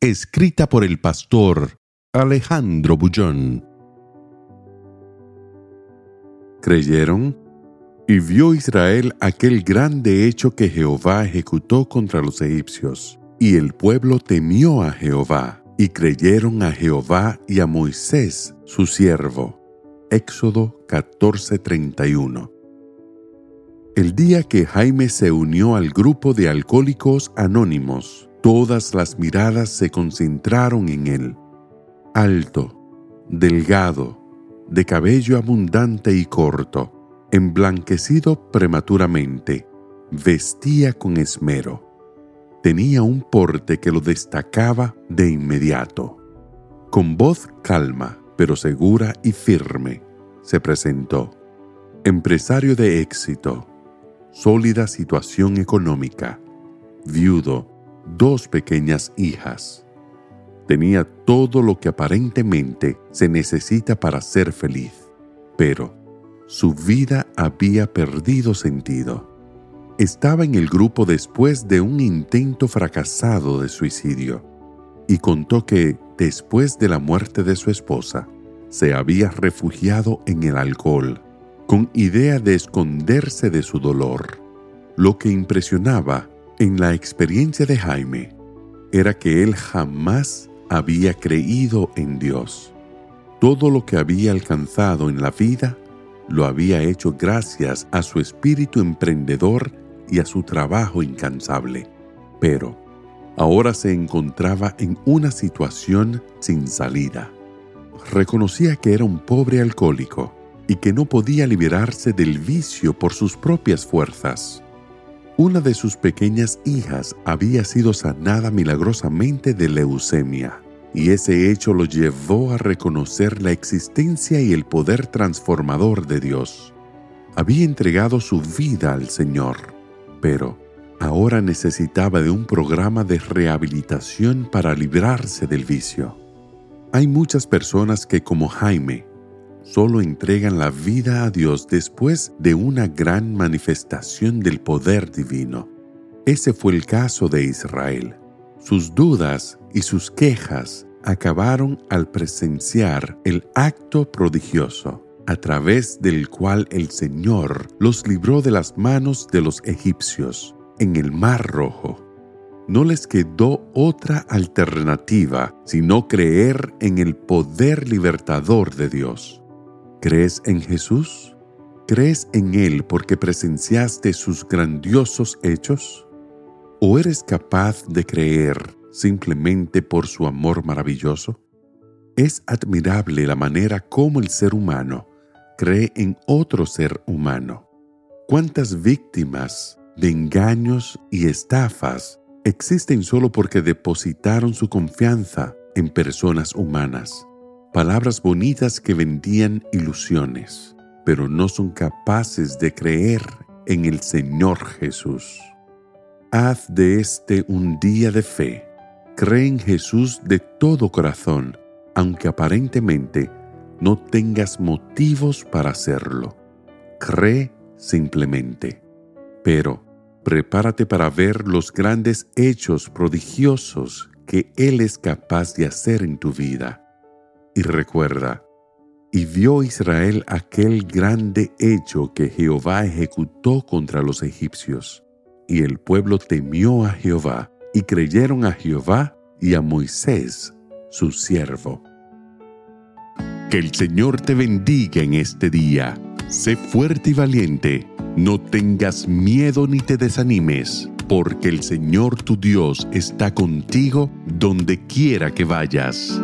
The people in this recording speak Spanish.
Escrita por el pastor Alejandro Bullón. ¿Creyeron? Y vio Israel aquel grande hecho que Jehová ejecutó contra los egipcios. Y el pueblo temió a Jehová, y creyeron a Jehová y a Moisés, su siervo. Éxodo 14:31 El día que Jaime se unió al grupo de alcohólicos anónimos, todas las miradas se concentraron en él. Alto, delgado, de cabello abundante y corto, emblanquecido prematuramente, vestía con esmero. Tenía un porte que lo destacaba de inmediato. Con voz calma, pero segura y firme, se presentó. Empresario de éxito, sólida situación económica, viudo, dos pequeñas hijas. Tenía todo lo que aparentemente se necesita para ser feliz, pero su vida había perdido sentido. Estaba en el grupo después de un intento fracasado de suicidio y contó que, después de la muerte de su esposa, se había refugiado en el alcohol, con idea de esconderse de su dolor. Lo que impresionaba en la experiencia de Jaime era que él jamás había creído en Dios. Todo lo que había alcanzado en la vida lo había hecho gracias a su espíritu emprendedor y a su trabajo incansable. Pero ahora se encontraba en una situación sin salida. Reconocía que era un pobre alcohólico y que no podía liberarse del vicio por sus propias fuerzas. Una de sus pequeñas hijas había sido sanada milagrosamente de leucemia y ese hecho lo llevó a reconocer la existencia y el poder transformador de Dios. Había entregado su vida al Señor, pero ahora necesitaba de un programa de rehabilitación para librarse del vicio. Hay muchas personas que, como Jaime, solo entregan la vida a Dios después de una gran manifestación del poder divino. Ese fue el caso de Israel. Sus dudas y sus quejas acabaron al presenciar el acto prodigioso a través del cual el Señor los libró de las manos de los egipcios en el Mar Rojo. No les quedó otra alternativa sino creer en el poder libertador de Dios. ¿Crees en Jesús? ¿Crees en Él porque presenciaste sus grandiosos hechos? ¿O eres capaz de creer simplemente por su amor maravilloso? Es admirable la manera como el ser humano cree en otro ser humano. ¿Cuántas víctimas de engaños y estafas existen solo porque depositaron su confianza en personas humanas? Palabras bonitas que vendían ilusiones, pero no son capaces de creer en el Señor Jesús. Haz de este un día de fe Cree en Jesús de todo corazón, aunque aparentemente no tengas motivos para hacerlo. Cree simplemente. Pero prepárate para ver los grandes hechos prodigiosos que Él es capaz de hacer en tu vida. Y recuerda, y vio Israel aquel grande hecho que Jehová ejecutó contra los egipcios, y el pueblo temió a Jehová y creyeron a Jehová y a Moisés, su siervo. Que el Señor te bendiga en este día. Sé fuerte y valiente. No tengas miedo ni te desanimes, porque el Señor tu Dios está contigo donde quiera que vayas.